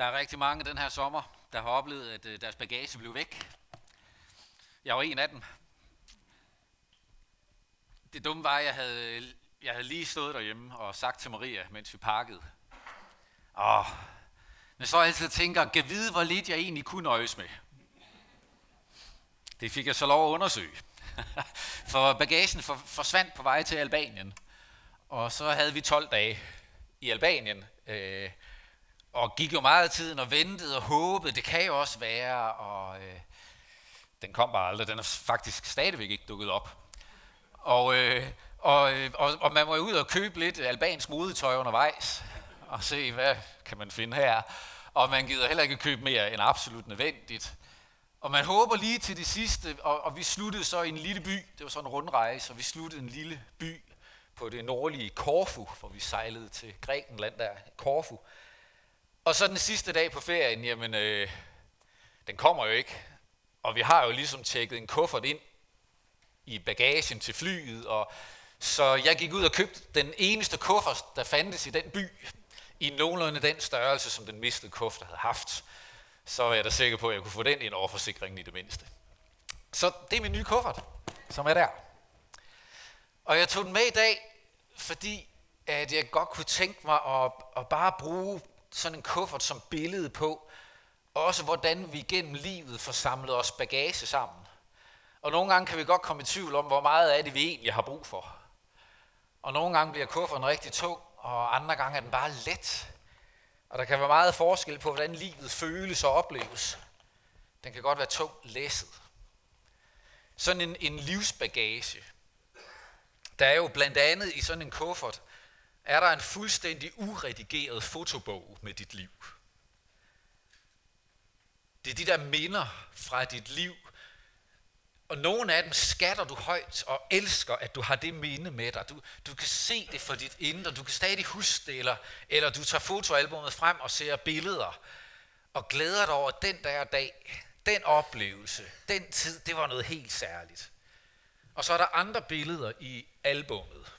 Der er rigtig mange den her sommer, der har oplevet, at øh, deres bagage blev væk. Jeg var en af dem. Det dumme var, at jeg havde, jeg havde lige stået derhjemme og sagt til Maria, mens vi pakkede. Åh, men så altid tænker, kan vide, hvor lidt jeg egentlig kunne nøjes med. Det fik jeg så lov at undersøge. For bagagen for, forsvandt på vej til Albanien. Og så havde vi 12 dage i Albanien. Øh, og gik jo meget af tiden og ventede og håbede, det kan jo også være. Og øh, den kom bare aldrig. Den er faktisk stadigvæk ikke dukket op. Og, øh, og, øh, og, og man må jo ud og købe lidt albansk modetøj undervejs. Og se, hvad kan man finde her. Og man gider heller ikke købe mere end absolut nødvendigt. Og man håber lige til det sidste, og, og vi sluttede så i en lille by, det var sådan en rundrejse, og vi sluttede en lille by på det nordlige Korfu, hvor vi sejlede til Grækenland der, Korfu. Og så den sidste dag på ferien, jamen, øh, den kommer jo ikke. Og vi har jo ligesom tjekket en kuffert ind i bagagen til flyet, og så jeg gik ud og købte den eneste kuffert, der fandtes i den by, i nogenlunde den størrelse, som den mistede kuffert havde haft så var jeg da sikker på, at jeg kunne få den ind over forsikringen i det mindste. Så det er min nye kuffert, som er der. Og jeg tog den med i dag, fordi at jeg godt kunne tænke mig at, at bare bruge sådan en kuffert som billede på, også hvordan vi gennem livet får samlet os bagage sammen. Og nogle gange kan vi godt komme i tvivl om, hvor meget af det vi egentlig har brug for. Og nogle gange bliver kufferten rigtig tung, og andre gange er den bare let. Og der kan være meget forskel på, hvordan livet føles og opleves. Den kan godt være tung læsset. Sådan en, en livsbagage. Der er jo blandt andet i sådan en kuffert, er der en fuldstændig uredigeret fotobog med dit liv. Det er de der minder fra dit liv, og nogle af dem skatter du højt og elsker, at du har det minde med dig. Du, du kan se det for dit indre, du kan stadig huske det, eller, eller du tager fotoalbummet frem og ser billeder, og glæder dig over den der dag, den oplevelse, den tid, det var noget helt særligt. Og så er der andre billeder i albummet.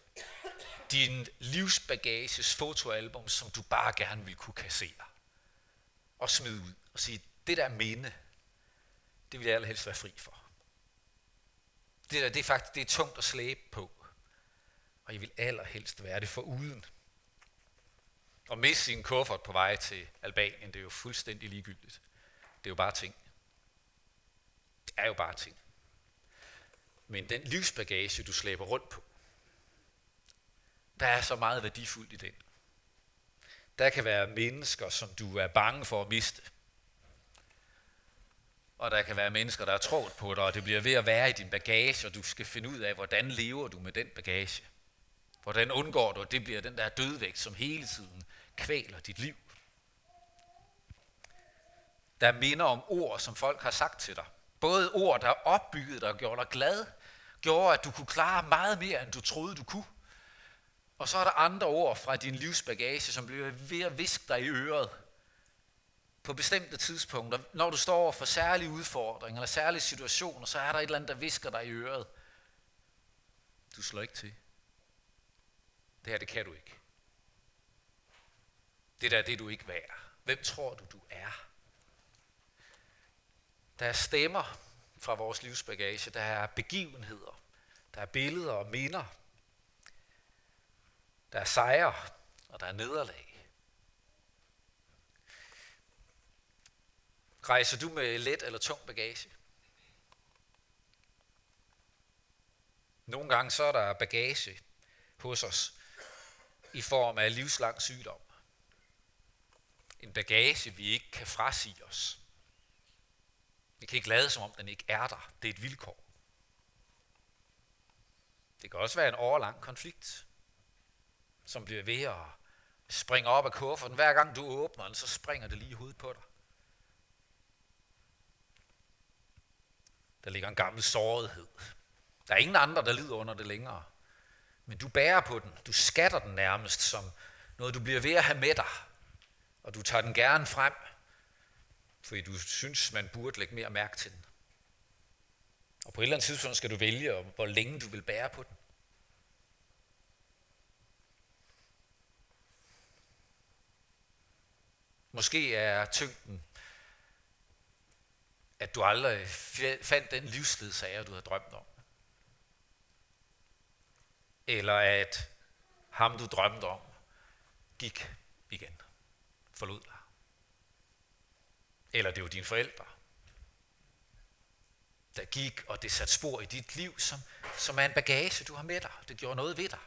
Din livsbagages fotoalbum, som du bare gerne vil kunne kassere. Og smide ud og sige, det der minde, det vil jeg allerhelst være fri for. Det der, det er faktisk det er tungt at slæbe på. Og jeg vil allerhelst være det for uden. Og miste sin kuffert på vej til Albanien, det er jo fuldstændig ligegyldigt. Det er jo bare ting. Det er jo bare ting. Men den livsbagage, du slæber rundt på, der er så meget værdifuldt i den. Der kan være mennesker, som du er bange for at miste og der kan være mennesker, der er trådt på dig, og det bliver ved at være i din bagage, og du skal finde ud af, hvordan lever du med den bagage. Hvordan undgår du, at det bliver den der dødvægt, som hele tiden kvæler dit liv. Der minder om ord, som folk har sagt til dig. Både ord, der opbyggede dig og gjorde dig glad, gjorde, at du kunne klare meget mere, end du troede, du kunne. Og så er der andre ord fra din livsbagage, som bliver ved at viske dig i øret, på bestemte tidspunkter, når du står over for særlige udfordringer eller særlige situationer, så er der et eller andet, der visker dig i øret. Du slår ikke til. Det her, det kan du ikke. Det der, det er du ikke værd. Hvem tror du, du er? Der er stemmer fra vores livsbagage, der er begivenheder, der er billeder og minder, der er sejre, og der er nederlag. Rejser du med let eller tung bagage? Nogle gange så er der bagage hos os i form af livslang sygdom. En bagage, vi ikke kan frasige os. Vi kan ikke lade, som om den ikke er der. Det er et vilkår. Det kan også være en overlang konflikt, som bliver ved at springe op af kufferten. Hver gang du åbner den, så springer det lige i hovedet på dig. Der ligger en gammel sårethed. Der er ingen andre, der lider under det længere. Men du bærer på den. Du skatter den nærmest som noget, du bliver ved at have med dig. Og du tager den gerne frem, fordi du synes, man burde lægge mere mærke til den. Og på et eller andet tidspunkt skal du vælge, hvor længe du vil bære på den. Måske er tyngden, at du aldrig fandt den livsledsager, du havde drømt om. Eller at ham, du drømte om, gik igen, forlod dig. Eller det var dine forældre, der gik, og det satte spor i dit liv, som, som er en bagage, du har med dig. Det gjorde noget ved dig.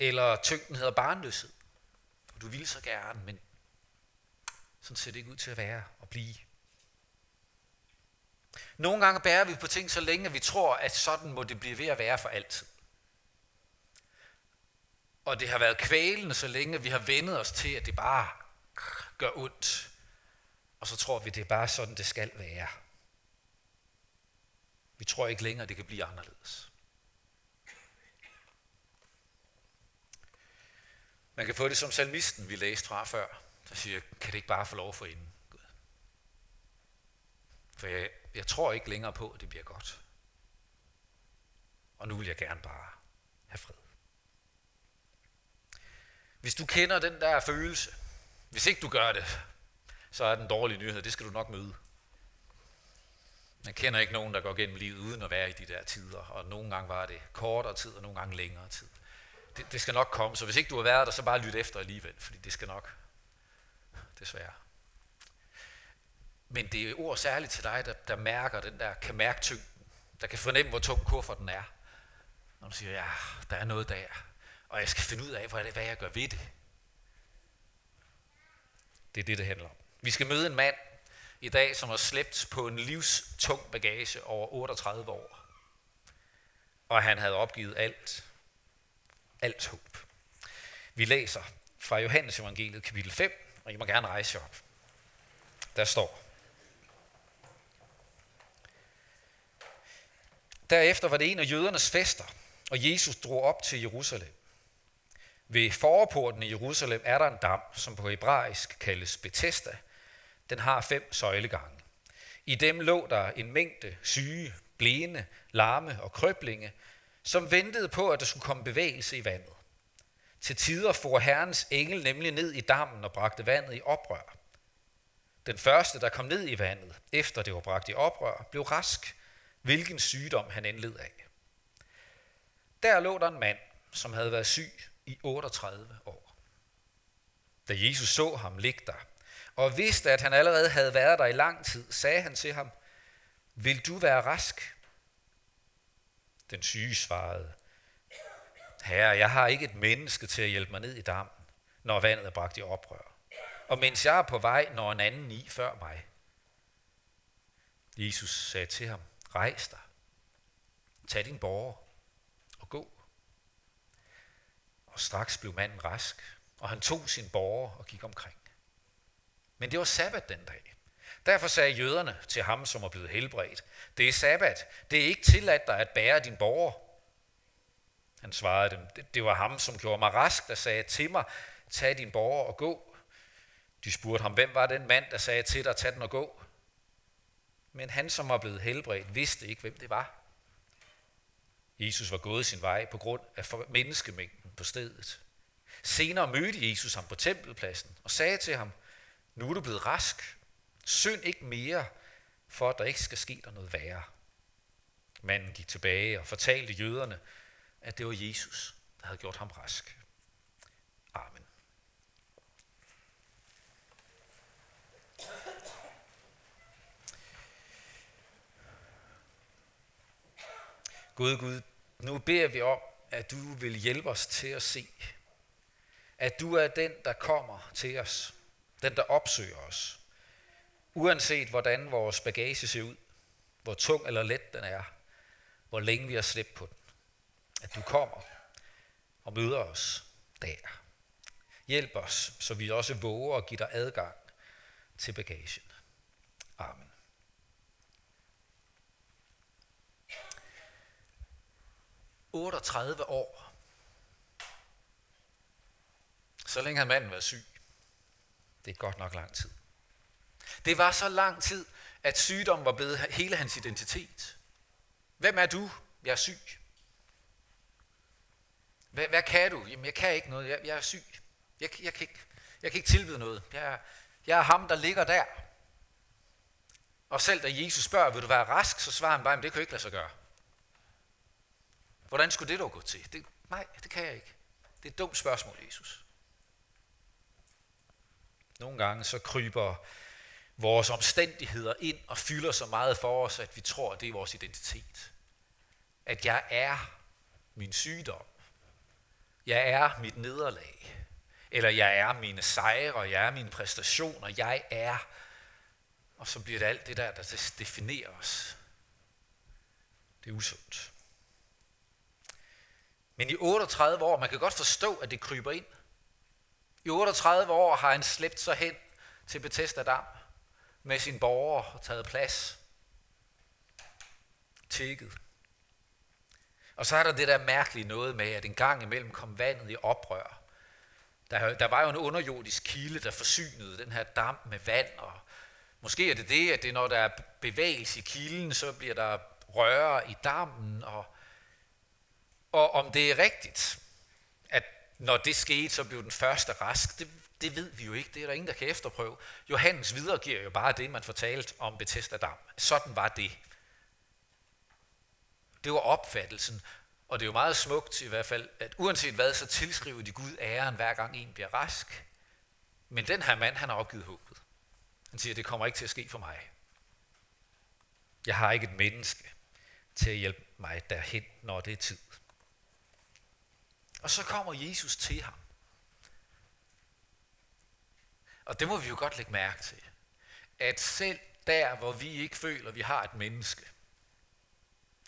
Eller tyngden hedder barnløshed. Du ville så gerne, men sådan ser det ikke ud til at være og blive. Nogle gange bærer vi på ting så længe, at vi tror, at sådan må det blive ved at være for altid. Og det har været kvælende så længe, at vi har vendet os til, at det bare gør ondt. Og så tror vi, det er bare sådan, det skal være. Vi tror ikke længere, det kan blive anderledes. Man kan få det som salmisten, vi læste fra før, der siger, kan det ikke bare få lov for inden, Gud? For jeg, jeg tror ikke længere på, at det bliver godt. Og nu vil jeg gerne bare have fred. Hvis du kender den der følelse, hvis ikke du gør det, så er den dårlige nyhed, det skal du nok møde. Man kender ikke nogen, der går gennem livet uden at være i de der tider, og nogle gange var det kortere tid, og nogle gange længere tid. Det, det skal nok komme, så hvis ikke du har været der, så bare lyt efter alligevel, fordi det skal nok, desværre. Men det er ord særligt til dig, der, der mærker den der, kan mærke tyngden, der kan fornemme, hvor tung kufferten er. Når du siger, ja, der er noget der, og jeg skal finde ud af, hvad, det, hvad jeg gør ved det. Det er det, det handler om. Vi skal møde en mand i dag, som har slæbt på en livstung bagage over 38 år. Og han havde opgivet alt. Alt håb. Vi læser fra Johannes evangeliet kapitel 5, og I må gerne rejse op. Der står, Derefter var det en af jødernes fester, og Jesus drog op til Jerusalem. Ved forporten i Jerusalem er der en dam, som på hebraisk kaldes Bethesda. Den har fem søjlegange. I dem lå der en mængde syge, blinde, larme og krøblinge, som ventede på, at der skulle komme bevægelse i vandet. Til tider for Herrens engel nemlig ned i dammen og bragte vandet i oprør. Den første, der kom ned i vandet, efter det var bragt i oprør, blev rask, hvilken sygdom han endled af. Der lå der en mand, som havde været syg i 38 år. Da Jesus så ham ligge der, og vidste, at han allerede havde været der i lang tid, sagde han til ham, vil du være rask? Den syge svarede, Herre, jeg har ikke et menneske til at hjælpe mig ned i dammen, når vandet er bragt i oprør. Og mens jeg er på vej, når en anden i før mig. Jesus sagde til ham, rejs dig, tag din borger og gå. Og straks blev manden rask, og han tog sin borger og gik omkring. Men det var sabbat den dag. Derfor sagde jøderne til ham, som var blevet helbredt, det er sabbat, det er ikke tilladt dig at bære din borger. Han svarede dem, det var ham, som gjorde mig rask, der sagde til mig, tag din borger og gå. De spurgte ham, hvem var den mand, der sagde til dig, tag den og gå? Men han, som var blevet helbredt, vidste ikke, hvem det var. Jesus var gået sin vej på grund af menneskemængden på stedet. Senere mødte Jesus ham på tempelpladsen og sagde til ham, nu er du blevet rask. Synd ikke mere, for at der ikke skal ske der noget værre. Manden gik tilbage og fortalte jøderne, at det var Jesus, der havde gjort ham rask. Amen. Gud, Gud, nu beder vi om, at du vil hjælpe os til at se, at du er den, der kommer til os, den, der opsøger os. Uanset hvordan vores bagage ser ud, hvor tung eller let den er, hvor længe vi har slæbt på den. At du kommer og møder os der. Hjælp os, så vi også våger at give dig adgang til bagagen. Amen. ...38 år. Så længe har manden været syg. Det er godt nok lang tid. Det var så lang tid, at sygdom var blevet hele hans identitet. Hvem er du? Jeg er syg. Hvad, hvad kan du? Jamen, jeg kan ikke noget. Jeg, jeg er syg. Jeg, jeg, kan ikke, Jeg kan ikke tilbyde noget. Jeg jeg er ham, der ligger der. Og selv da Jesus spørger, vil du være rask, så svarer han bare, det kan jeg ikke lade sig gøre. Hvordan skulle det dog gå til? Det, nej, det kan jeg ikke. Det er et dumt spørgsmål, Jesus. Nogle gange så kryber vores omstændigheder ind og fylder så meget for os, at vi tror, at det er vores identitet. At jeg er min sygdom. Jeg er mit nederlag. Eller jeg er mine sejre, jeg er mine præstationer, jeg er. Og så bliver det alt det der, der definerer os. Det er usundt. Men i 38 år, man kan godt forstå, at det kryber ind. I 38 år har han slæbt sig hen til Bethesda Dam med sin borger og taget plads. Tækket. Og så er der det der mærkelige noget med, at en gang imellem kom vandet i oprør. Der, der var jo en underjordisk kilde, der forsynede den her dam med vand, og måske er det det, at det når der er bevægelse i kilden, så bliver der røre i dammen, og, og om det er rigtigt, at når det skete, så blev den første rask, det, det ved vi jo ikke, det er der ingen, der kan efterprøve. Johannes videregiver jo bare det, man fortalte om Bethesda Dam. Sådan var det. Det var opfattelsen, og det er jo meget smukt i hvert fald, at uanset hvad, så tilskriver de Gud æren, hver gang en bliver rask. Men den her mand, han har opgivet håbet. Han siger, det kommer ikke til at ske for mig. Jeg har ikke et menneske til at hjælpe mig derhen, når det er tid. Og så kommer Jesus til ham. Og det må vi jo godt lægge mærke til. At selv der, hvor vi ikke føler, at vi har et menneske,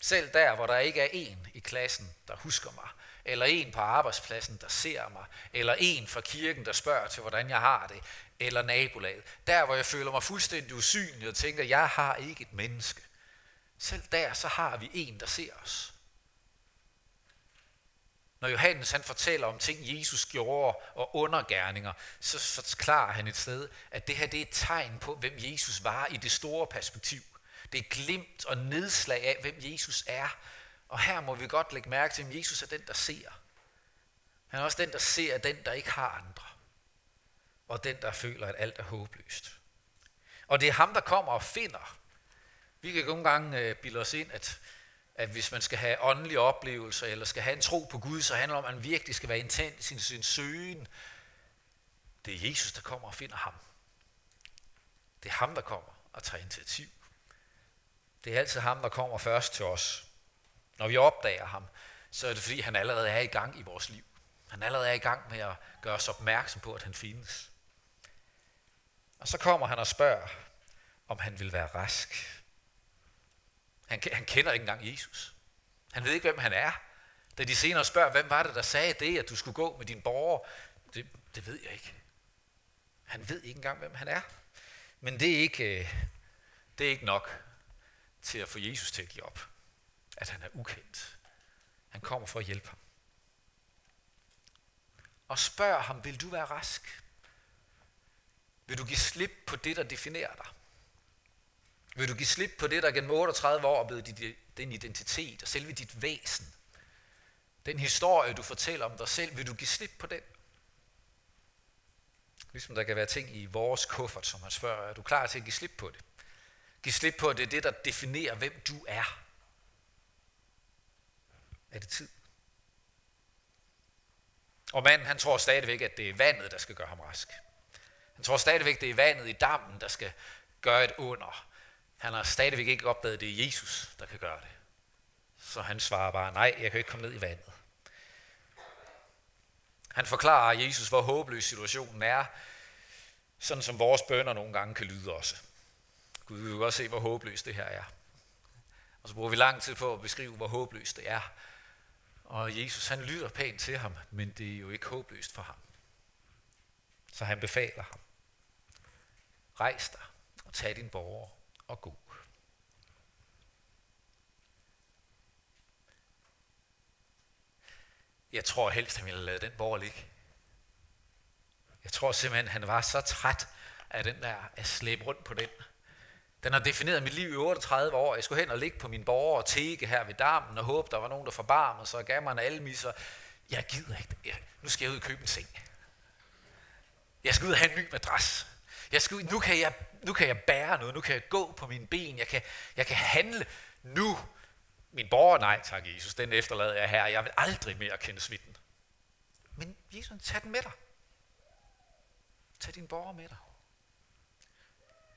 selv der, hvor der ikke er en i klassen, der husker mig, eller en på arbejdspladsen, der ser mig, eller en fra kirken, der spørger til, hvordan jeg har det, eller nabolaget. Der, hvor jeg føler mig fuldstændig usynlig og tænker, jeg har ikke et menneske. Selv der, så har vi en, der ser os. Når Johannes han fortæller om ting, Jesus gjorde og undergærninger, så forklarer han et sted, at det her det er et tegn på, hvem Jesus var i det store perspektiv. Det er glimt og nedslag af, hvem Jesus er. Og her må vi godt lægge mærke til, at Jesus er den, der ser. Han er også den, der ser den, der ikke har andre. Og den, der føler, at alt er håbløst. Og det er ham, der kommer og finder. Vi kan nogle gange øh, bilde os ind, at, at hvis man skal have åndelige oplevelser, eller skal have en tro på Gud, så handler det om, at man virkelig skal være intens i sin søgen. Det er Jesus, der kommer og finder ham. Det er ham, der kommer og tager initiativ. Det er altid ham, der kommer først til os. Når vi opdager ham, så er det fordi, han allerede er i gang i vores liv. Han allerede er i gang med at gøre os opmærksom på, at han findes. Og så kommer han og spørger, om han vil være rask. Han, han kender ikke engang Jesus. Han ved ikke, hvem han er. Da de senere spørger, hvem var det, der sagde det, at du skulle gå med din borger, det, det ved jeg ikke. Han ved ikke engang, hvem han er. Men det er ikke, øh, det er ikke nok til at få Jesus til at give op. At han er ukendt. Han kommer for at hjælpe ham. Og spørg ham, vil du være rask? Vil du give slip på det, der definerer dig? Vil du give slip på det, der gennem 38 år er blevet din identitet og selve dit væsen? Den historie, du fortæller om dig selv, vil du give slip på den? Ligesom der kan være ting i vores kuffert, som man spørger, er du klar til at give slip på det? Giv slip på, at det er det, der definerer, hvem du er. Er det tid? Og manden, han tror stadigvæk, at det er vandet, der skal gøre ham rask. Han tror stadigvæk, det er vandet i dammen, der skal gøre et under. Han har stadigvæk ikke opdaget, at det er Jesus, der kan gøre det. Så han svarer bare, nej, jeg kan ikke komme ned i vandet. Han forklarer Jesus, hvor håbløs situationen er, sådan som vores bønder nogle gange kan lyde også. Gud, vi kan godt se, hvor håbløst det her er. Og så bruger vi lang tid på at beskrive, hvor håbløst det er. Og Jesus, han lyder pænt til ham, men det er jo ikke håbløst for ham. Så han befaler ham. Rejs dig og tag din borger og god. Jeg tror helst, han ville lade den borger ligge. Jeg tror simpelthen, han var så træt af den der at slæbe rundt på den. Den har defineret mit liv i 38 år. Jeg skulle hen og ligge på min borger og tække her ved dammen og håbe, der var nogen, der forbarmede sig og gav mig en almisser. Jeg gider ikke. Jeg, nu skal jeg ud og købe en seng. Jeg skal ud og have en ny madras. Jeg skal ud, nu, kan jeg, nu kan jeg bære noget, nu kan jeg gå på mine ben, jeg kan, jeg kan handle. Nu, min borger, nej tak Jesus, den efterlader jeg her, jeg vil aldrig mere kende svitten. Men Jesus, tag den med dig. Tag din borger med dig.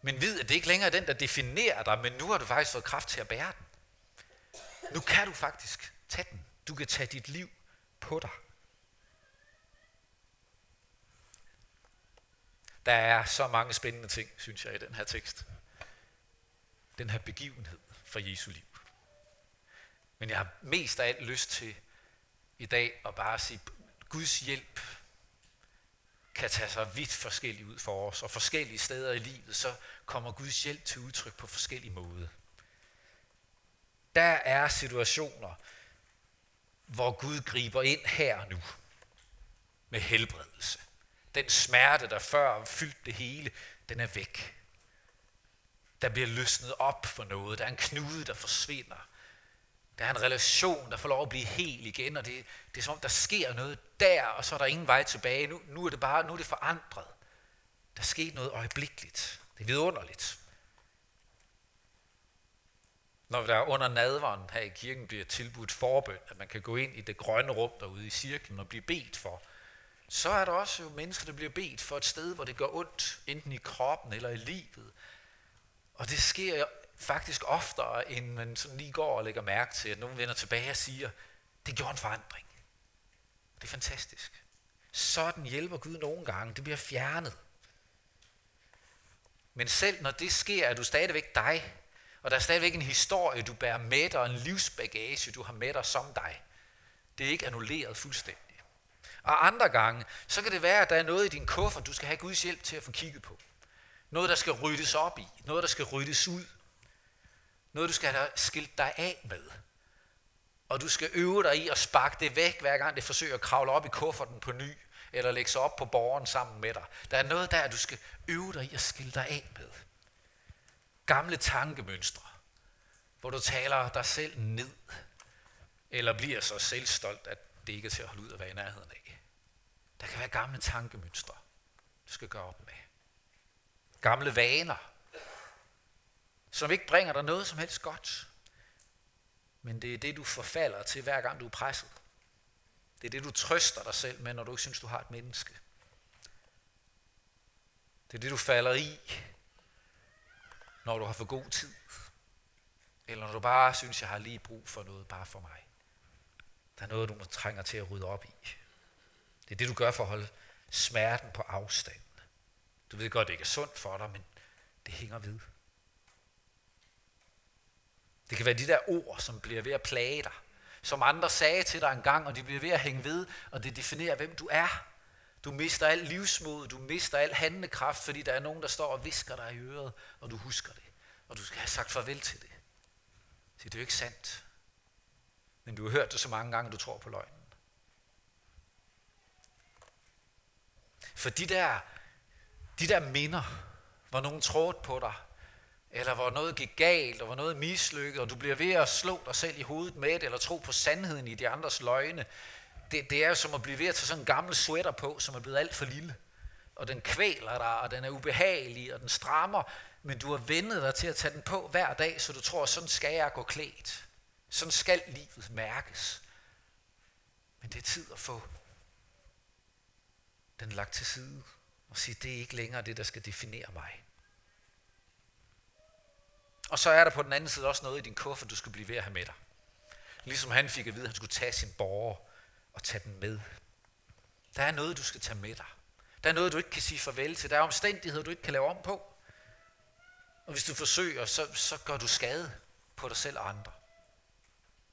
Men vid, at det ikke længere er den, der definerer dig, men nu har du faktisk fået kraft til at bære den. Nu kan du faktisk tage den. Du kan tage dit liv på dig. Der er så mange spændende ting, synes jeg, i den her tekst. Den her begivenhed for Jesu liv. Men jeg har mest af alt lyst til i dag at bare sige, Guds hjælp kan tage sig vidt forskelligt ud for os, og forskellige steder i livet, så kommer Guds hjælp til udtryk på forskellige måder. Der er situationer, hvor Gud griber ind her og nu med helbredelse. Den smerte, der før fyldte det hele, den er væk. Der bliver løsnet op for noget. Der er en knude, der forsvinder. Der er en relation, der får lov at blive hel igen, og det, det er som om, der sker noget der, og så er der ingen vej tilbage. Nu, nu er det bare nu er det forandret. Der sker noget øjeblikkeligt. Det er vidunderligt. Når der under nadveren her i kirken bliver tilbudt forbøn, at man kan gå ind i det grønne rum derude i cirklen og blive bedt for, så er der også jo mennesker, der bliver bedt for et sted, hvor det gør ondt, enten i kroppen eller i livet. Og det sker faktisk oftere, end man sådan lige går og lægger mærke til, at nogen vender tilbage og siger, det gjorde en forandring. Det er fantastisk. Sådan hjælper Gud nogle gange. Det bliver fjernet. Men selv når det sker, er du stadigvæk dig. Og der er stadigvæk en historie, du bærer med dig, og en livsbagage, du har med dig som dig. Det er ikke annulleret fuldstændig. Og andre gange, så kan det være, at der er noget i din kuffert, du skal have Guds hjælp til at få kigget på. Noget, der skal ryddes op i. Noget, der skal ryddes ud. Noget, du skal have skilt dig af med. Og du skal øve dig i at sparke det væk, hver gang det forsøger at kravle op i kufferten på ny, eller lægge sig op på borgen sammen med dig. Der er noget der, du skal øve dig i at skille dig af med. Gamle tankemønstre, hvor du taler dig selv ned, eller bliver så selvstolt, at det ikke er til at holde ud at være i nærheden af. Der kan være gamle tankemønstre, du skal gøre op med. Gamle vaner, som ikke bringer dig noget som helst godt. Men det er det, du forfalder til, hver gang du er presset. Det er det, du trøster dig selv med, når du ikke synes, du har et menneske. Det er det, du falder i, når du har for god tid. Eller når du bare synes, jeg har lige brug for noget bare for mig. Der er noget, du trænger til at rydde op i. Det er det, du gør for at holde smerten på afstand. Du ved godt, det ikke er sundt for dig, men det hænger ved. Det kan være de der ord, som bliver ved at plage dig. Som andre sagde til dig en gang, og de bliver ved at hænge ved, og det definerer, hvem du er. Du mister al livsmod, du mister al handlekraft, fordi der er nogen, der står og visker dig i øret, og du husker det. Og du skal have sagt farvel til det. Så det er jo ikke sandt. Men du har hørt det så mange gange, du tror på løgnen. For de der, de der minder, hvor nogen trådte på dig, eller hvor noget gik galt, og hvor noget mislykket, og du bliver ved at slå dig selv i hovedet med det, eller tro på sandheden i de andres løgne, det, det er jo som at blive ved at tage sådan en gammel sweater på, som er blevet alt for lille. Og den kvæler dig, og den er ubehagelig, og den strammer, men du har vendet dig til at tage den på hver dag, så du tror, sådan skal jeg gå klædt. Sådan skal livet mærkes. Men det er tid at få den lagt til side og sige, det er ikke længere det, der skal definere mig. Og så er der på den anden side også noget i din kuffert, du skal blive ved at have med dig. Ligesom han fik at vide, at han skulle tage sin borger og tage den med. Der er noget, du skal tage med dig. Der er noget, du ikke kan sige farvel til. Der er omstændigheder, du ikke kan lave om på. Og hvis du forsøger, så, så gør du skade på dig selv og andre.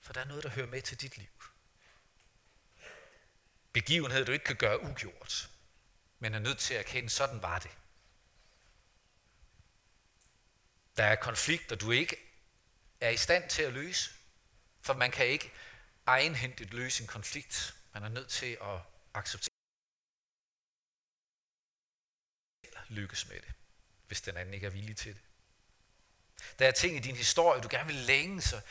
For der er noget, der hører med til dit liv. Begivenhed, du ikke kan gøre ugjort, men er nødt til at erkende, sådan var det. Der er konflikter, du ikke er i stand til at løse, for man kan ikke egenhændigt løse en konflikt. Man er nødt til at acceptere lykkes med det, hvis den anden ikke er villig til det. Der er ting i din historie, du gerne vil længe sig,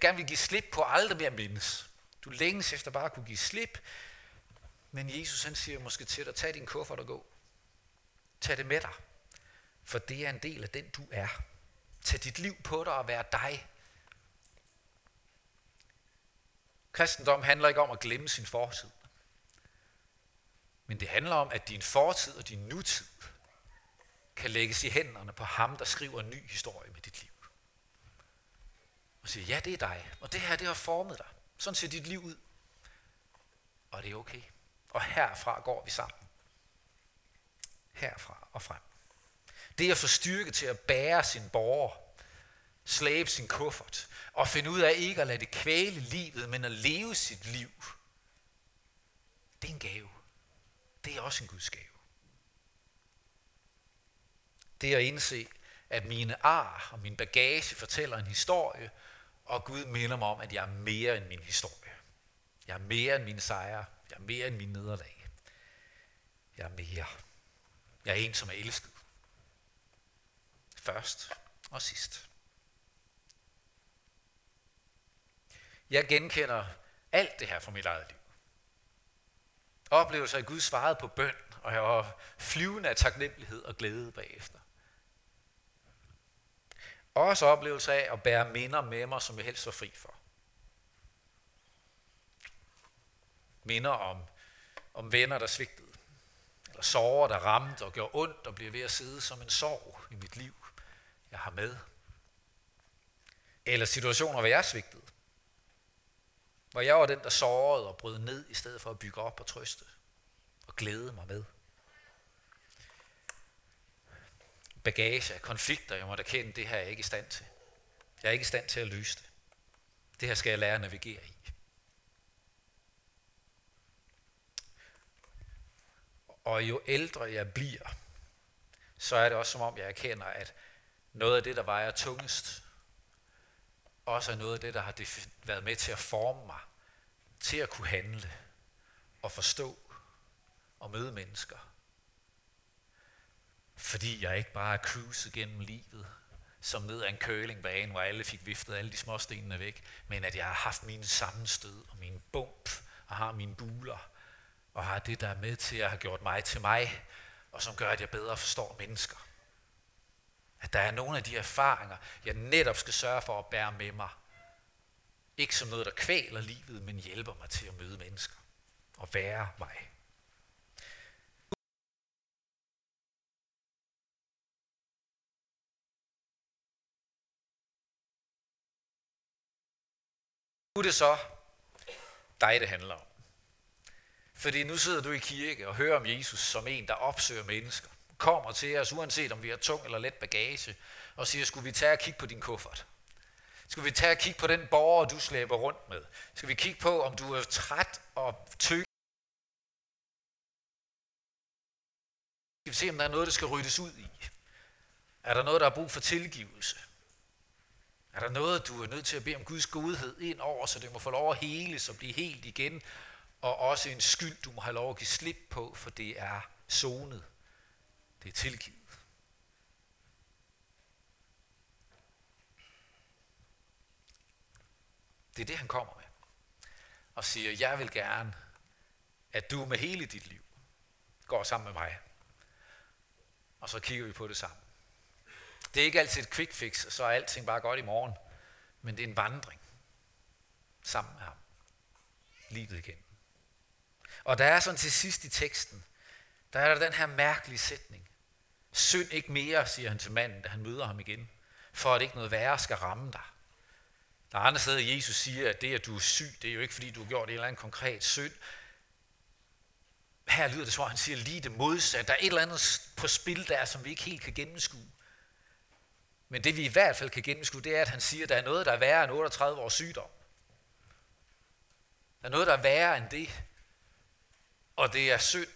gerne vil give slip på aldrig mere mindes. Du længes efter bare at kunne give slip, men Jesus han siger måske til dig, tag din kuffert og gå. Tag det med dig. For det er en del af den, du er. Tag dit liv på dig og vær dig. Kristendom handler ikke om at glemme sin fortid. Men det handler om, at din fortid og din nutid kan lægges i hænderne på ham, der skriver en ny historie med dit liv. Og siger, ja, det er dig, og det her, det har formet dig. Sådan ser dit liv ud. Og det er okay. Og herfra går vi sammen. Herfra og frem. Det at få styrke til at bære sin borger, slæbe sin kuffert, og finde ud af ikke at lade det kvæle livet, men at leve sit liv, det er en gave. Det er også en Guds gave. Det at indse, at mine ar og min bagage fortæller en historie, og Gud minder mig om, at jeg er mere end min historie. Jeg er mere end mine sejre. Jeg er mere end min nederlag. Jeg er mere. Jeg er en, som er elsket. Først og sidst. Jeg genkender alt det her fra mit eget liv. Oplevelser af Gud svarede på bøn, og jeg var flyvende af taknemmelighed og glæde bagefter. Også oplevelser af at bære minder med mig, som jeg helst var fri for. Minder om, om venner, der svigtede. Eller sorger, der ramte og gjorde ondt og bliver ved at sidde som en sorg i mit liv, jeg har med. Eller situationer, hvor jeg svigtede. Hvor jeg var den, der sårede og brød ned, i stedet for at bygge op og trøste. Og glæde mig med. Bagage konflikter, jeg måtte erkende, det her er jeg ikke i stand til. Jeg er ikke i stand til at løse det. Det her skal jeg lære at navigere i. Og jo ældre jeg bliver, så er det også som om, jeg erkender, at noget af det, der vejer tungest, også er noget af det, der har været med til at forme mig, til at kunne handle og forstå og møde mennesker. Fordi jeg ikke bare er cruiset gennem livet, som ned ad en curlingbane, hvor alle fik viftet alle de små stenene væk, men at jeg har haft mine sammenstød og mine bump, og har mine buler, og har det, der er med til at have gjort mig til mig, og som gør, at jeg bedre forstår mennesker. At der er nogle af de erfaringer, jeg netop skal sørge for at bære med mig. Ikke som noget, der kvæler livet, men hjælper mig til at møde mennesker og være mig. Nu er det så dig, det handler om. Fordi nu sidder du i kirke og hører om Jesus som en, der opsøger mennesker. Kommer til os, uanset om vi har tung eller let bagage, og siger, skulle vi tage og kigge på din kuffert? Skal vi tage og kigge på den borger, du slæber rundt med? Skal vi kigge på, om du er træt og tyk? Skal vi se, om der er noget, der skal ryddes ud i? Er der noget, der har brug for tilgivelse? Er der noget, du er nødt til at bede om Guds godhed ind over, så det må få lov at hele, så blive helt igen, og også en skyld, du må have lov at give slip på, for det er zonet. Det er tilgivet. Det er det, han kommer med. Og siger, jeg vil gerne, at du med hele dit liv går sammen med mig. Og så kigger vi på det sammen. Det er ikke altid et quick fix, så er alting bare godt i morgen. Men det er en vandring sammen med ham. Livet igennem. Og der er sådan til sidst i teksten, der er der den her mærkelige sætning. Synd ikke mere, siger han til manden, da han møder ham igen, for at ikke noget værre skal ramme dig. Der er andre steder, Jesus siger, at det, at du er syg, det er jo ikke, fordi du har gjort en eller anden konkret synd. Her lyder det så, at han siger lige det modsatte. Der er et eller andet på spil der, som vi ikke helt kan gennemskue. Men det vi i hvert fald kan gennemskue, det er, at han siger, at der er noget, der er værre end 38 års sygdom. Der er noget, der er værre end det. Og det er synd.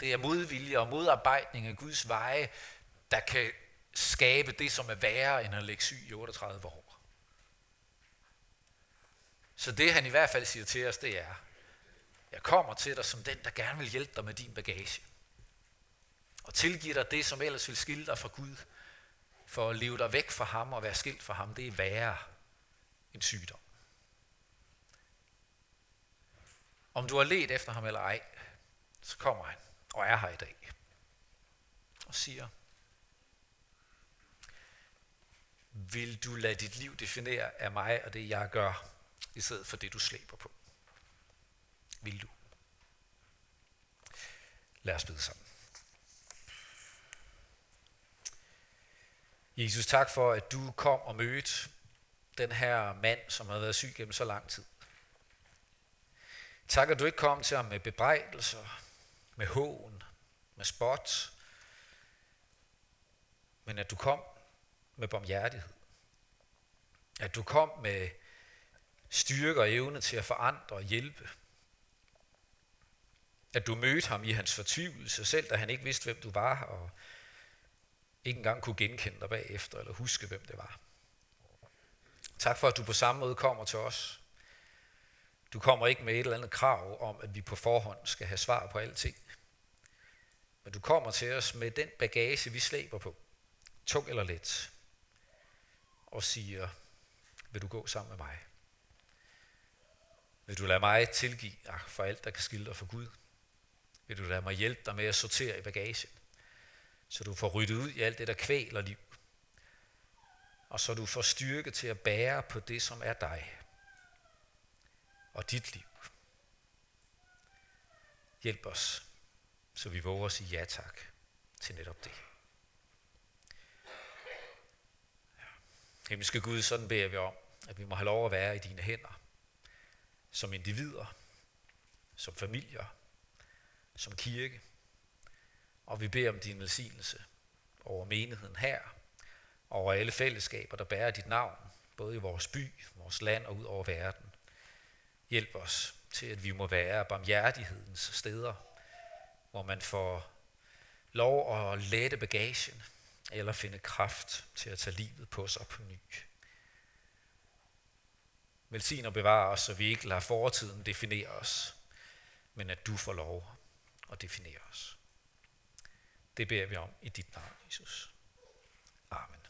Det er modvilje og modarbejdning af Guds veje, der kan skabe det, som er værre end at lægge syg i 38 år. Så det han i hvert fald siger til os, det er, jeg kommer til dig som den, der gerne vil hjælpe dig med din bagage. Og tilgive dig det, som ellers vil skille dig fra Gud. For at leve dig væk fra ham og være skilt fra ham, det er værre end sygdom. Om du har let efter ham eller ej, så kommer han og er her i dag. og siger, vil du lade dit liv definere af mig og det, jeg gør, i stedet for det, du slæber på? Vil du? Lad os bede sammen. Jesus, tak for, at du kom og mødte den her mand, som havde været syg gennem så lang tid. Tak, at du ikke kom til ham med bebrejdelser, med hån, med spot, men at du kom med barmhjertighed. At du kom med styrke og evne til at forandre og hjælpe. At du mødte ham i hans fortvivlelse, selv da han ikke vidste, hvem du var, og ikke engang kunne genkende dig bagefter, eller huske, hvem det var. Tak for, at du på samme måde kommer til os. Du kommer ikke med et eller andet krav om, at vi på forhånd skal have svar på alting. Men du kommer til os med den bagage, vi slæber på, tung eller let, og siger, vil du gå sammen med mig? Vil du lade mig tilgive dig for alt, der kan skille dig for Gud? Vil du lade mig hjælpe dig med at sortere i bagagen? Så du får ryddet ud i alt det, der kvæler liv. Og så du får styrke til at bære på det, som er dig og dit liv. Hjælp os, så vi våger at sige ja tak til netop det. Himmelske Gud, sådan beder vi om, at vi må have lov at være i dine hænder, som individer, som familier, som kirke. Og vi beder om din velsignelse over menigheden her, over alle fællesskaber, der bærer dit navn, både i vores by, vores land og ud over verden. Hjælp os til, at vi må være barmhjertighedens steder, hvor man får lov at lette bagagen, eller finde kraft til at tage livet på sig på ny. Velsign og bevare os, så vi ikke lader fortiden definere os, men at du får lov at definere os. Det beder vi om i dit navn, Jesus. Amen.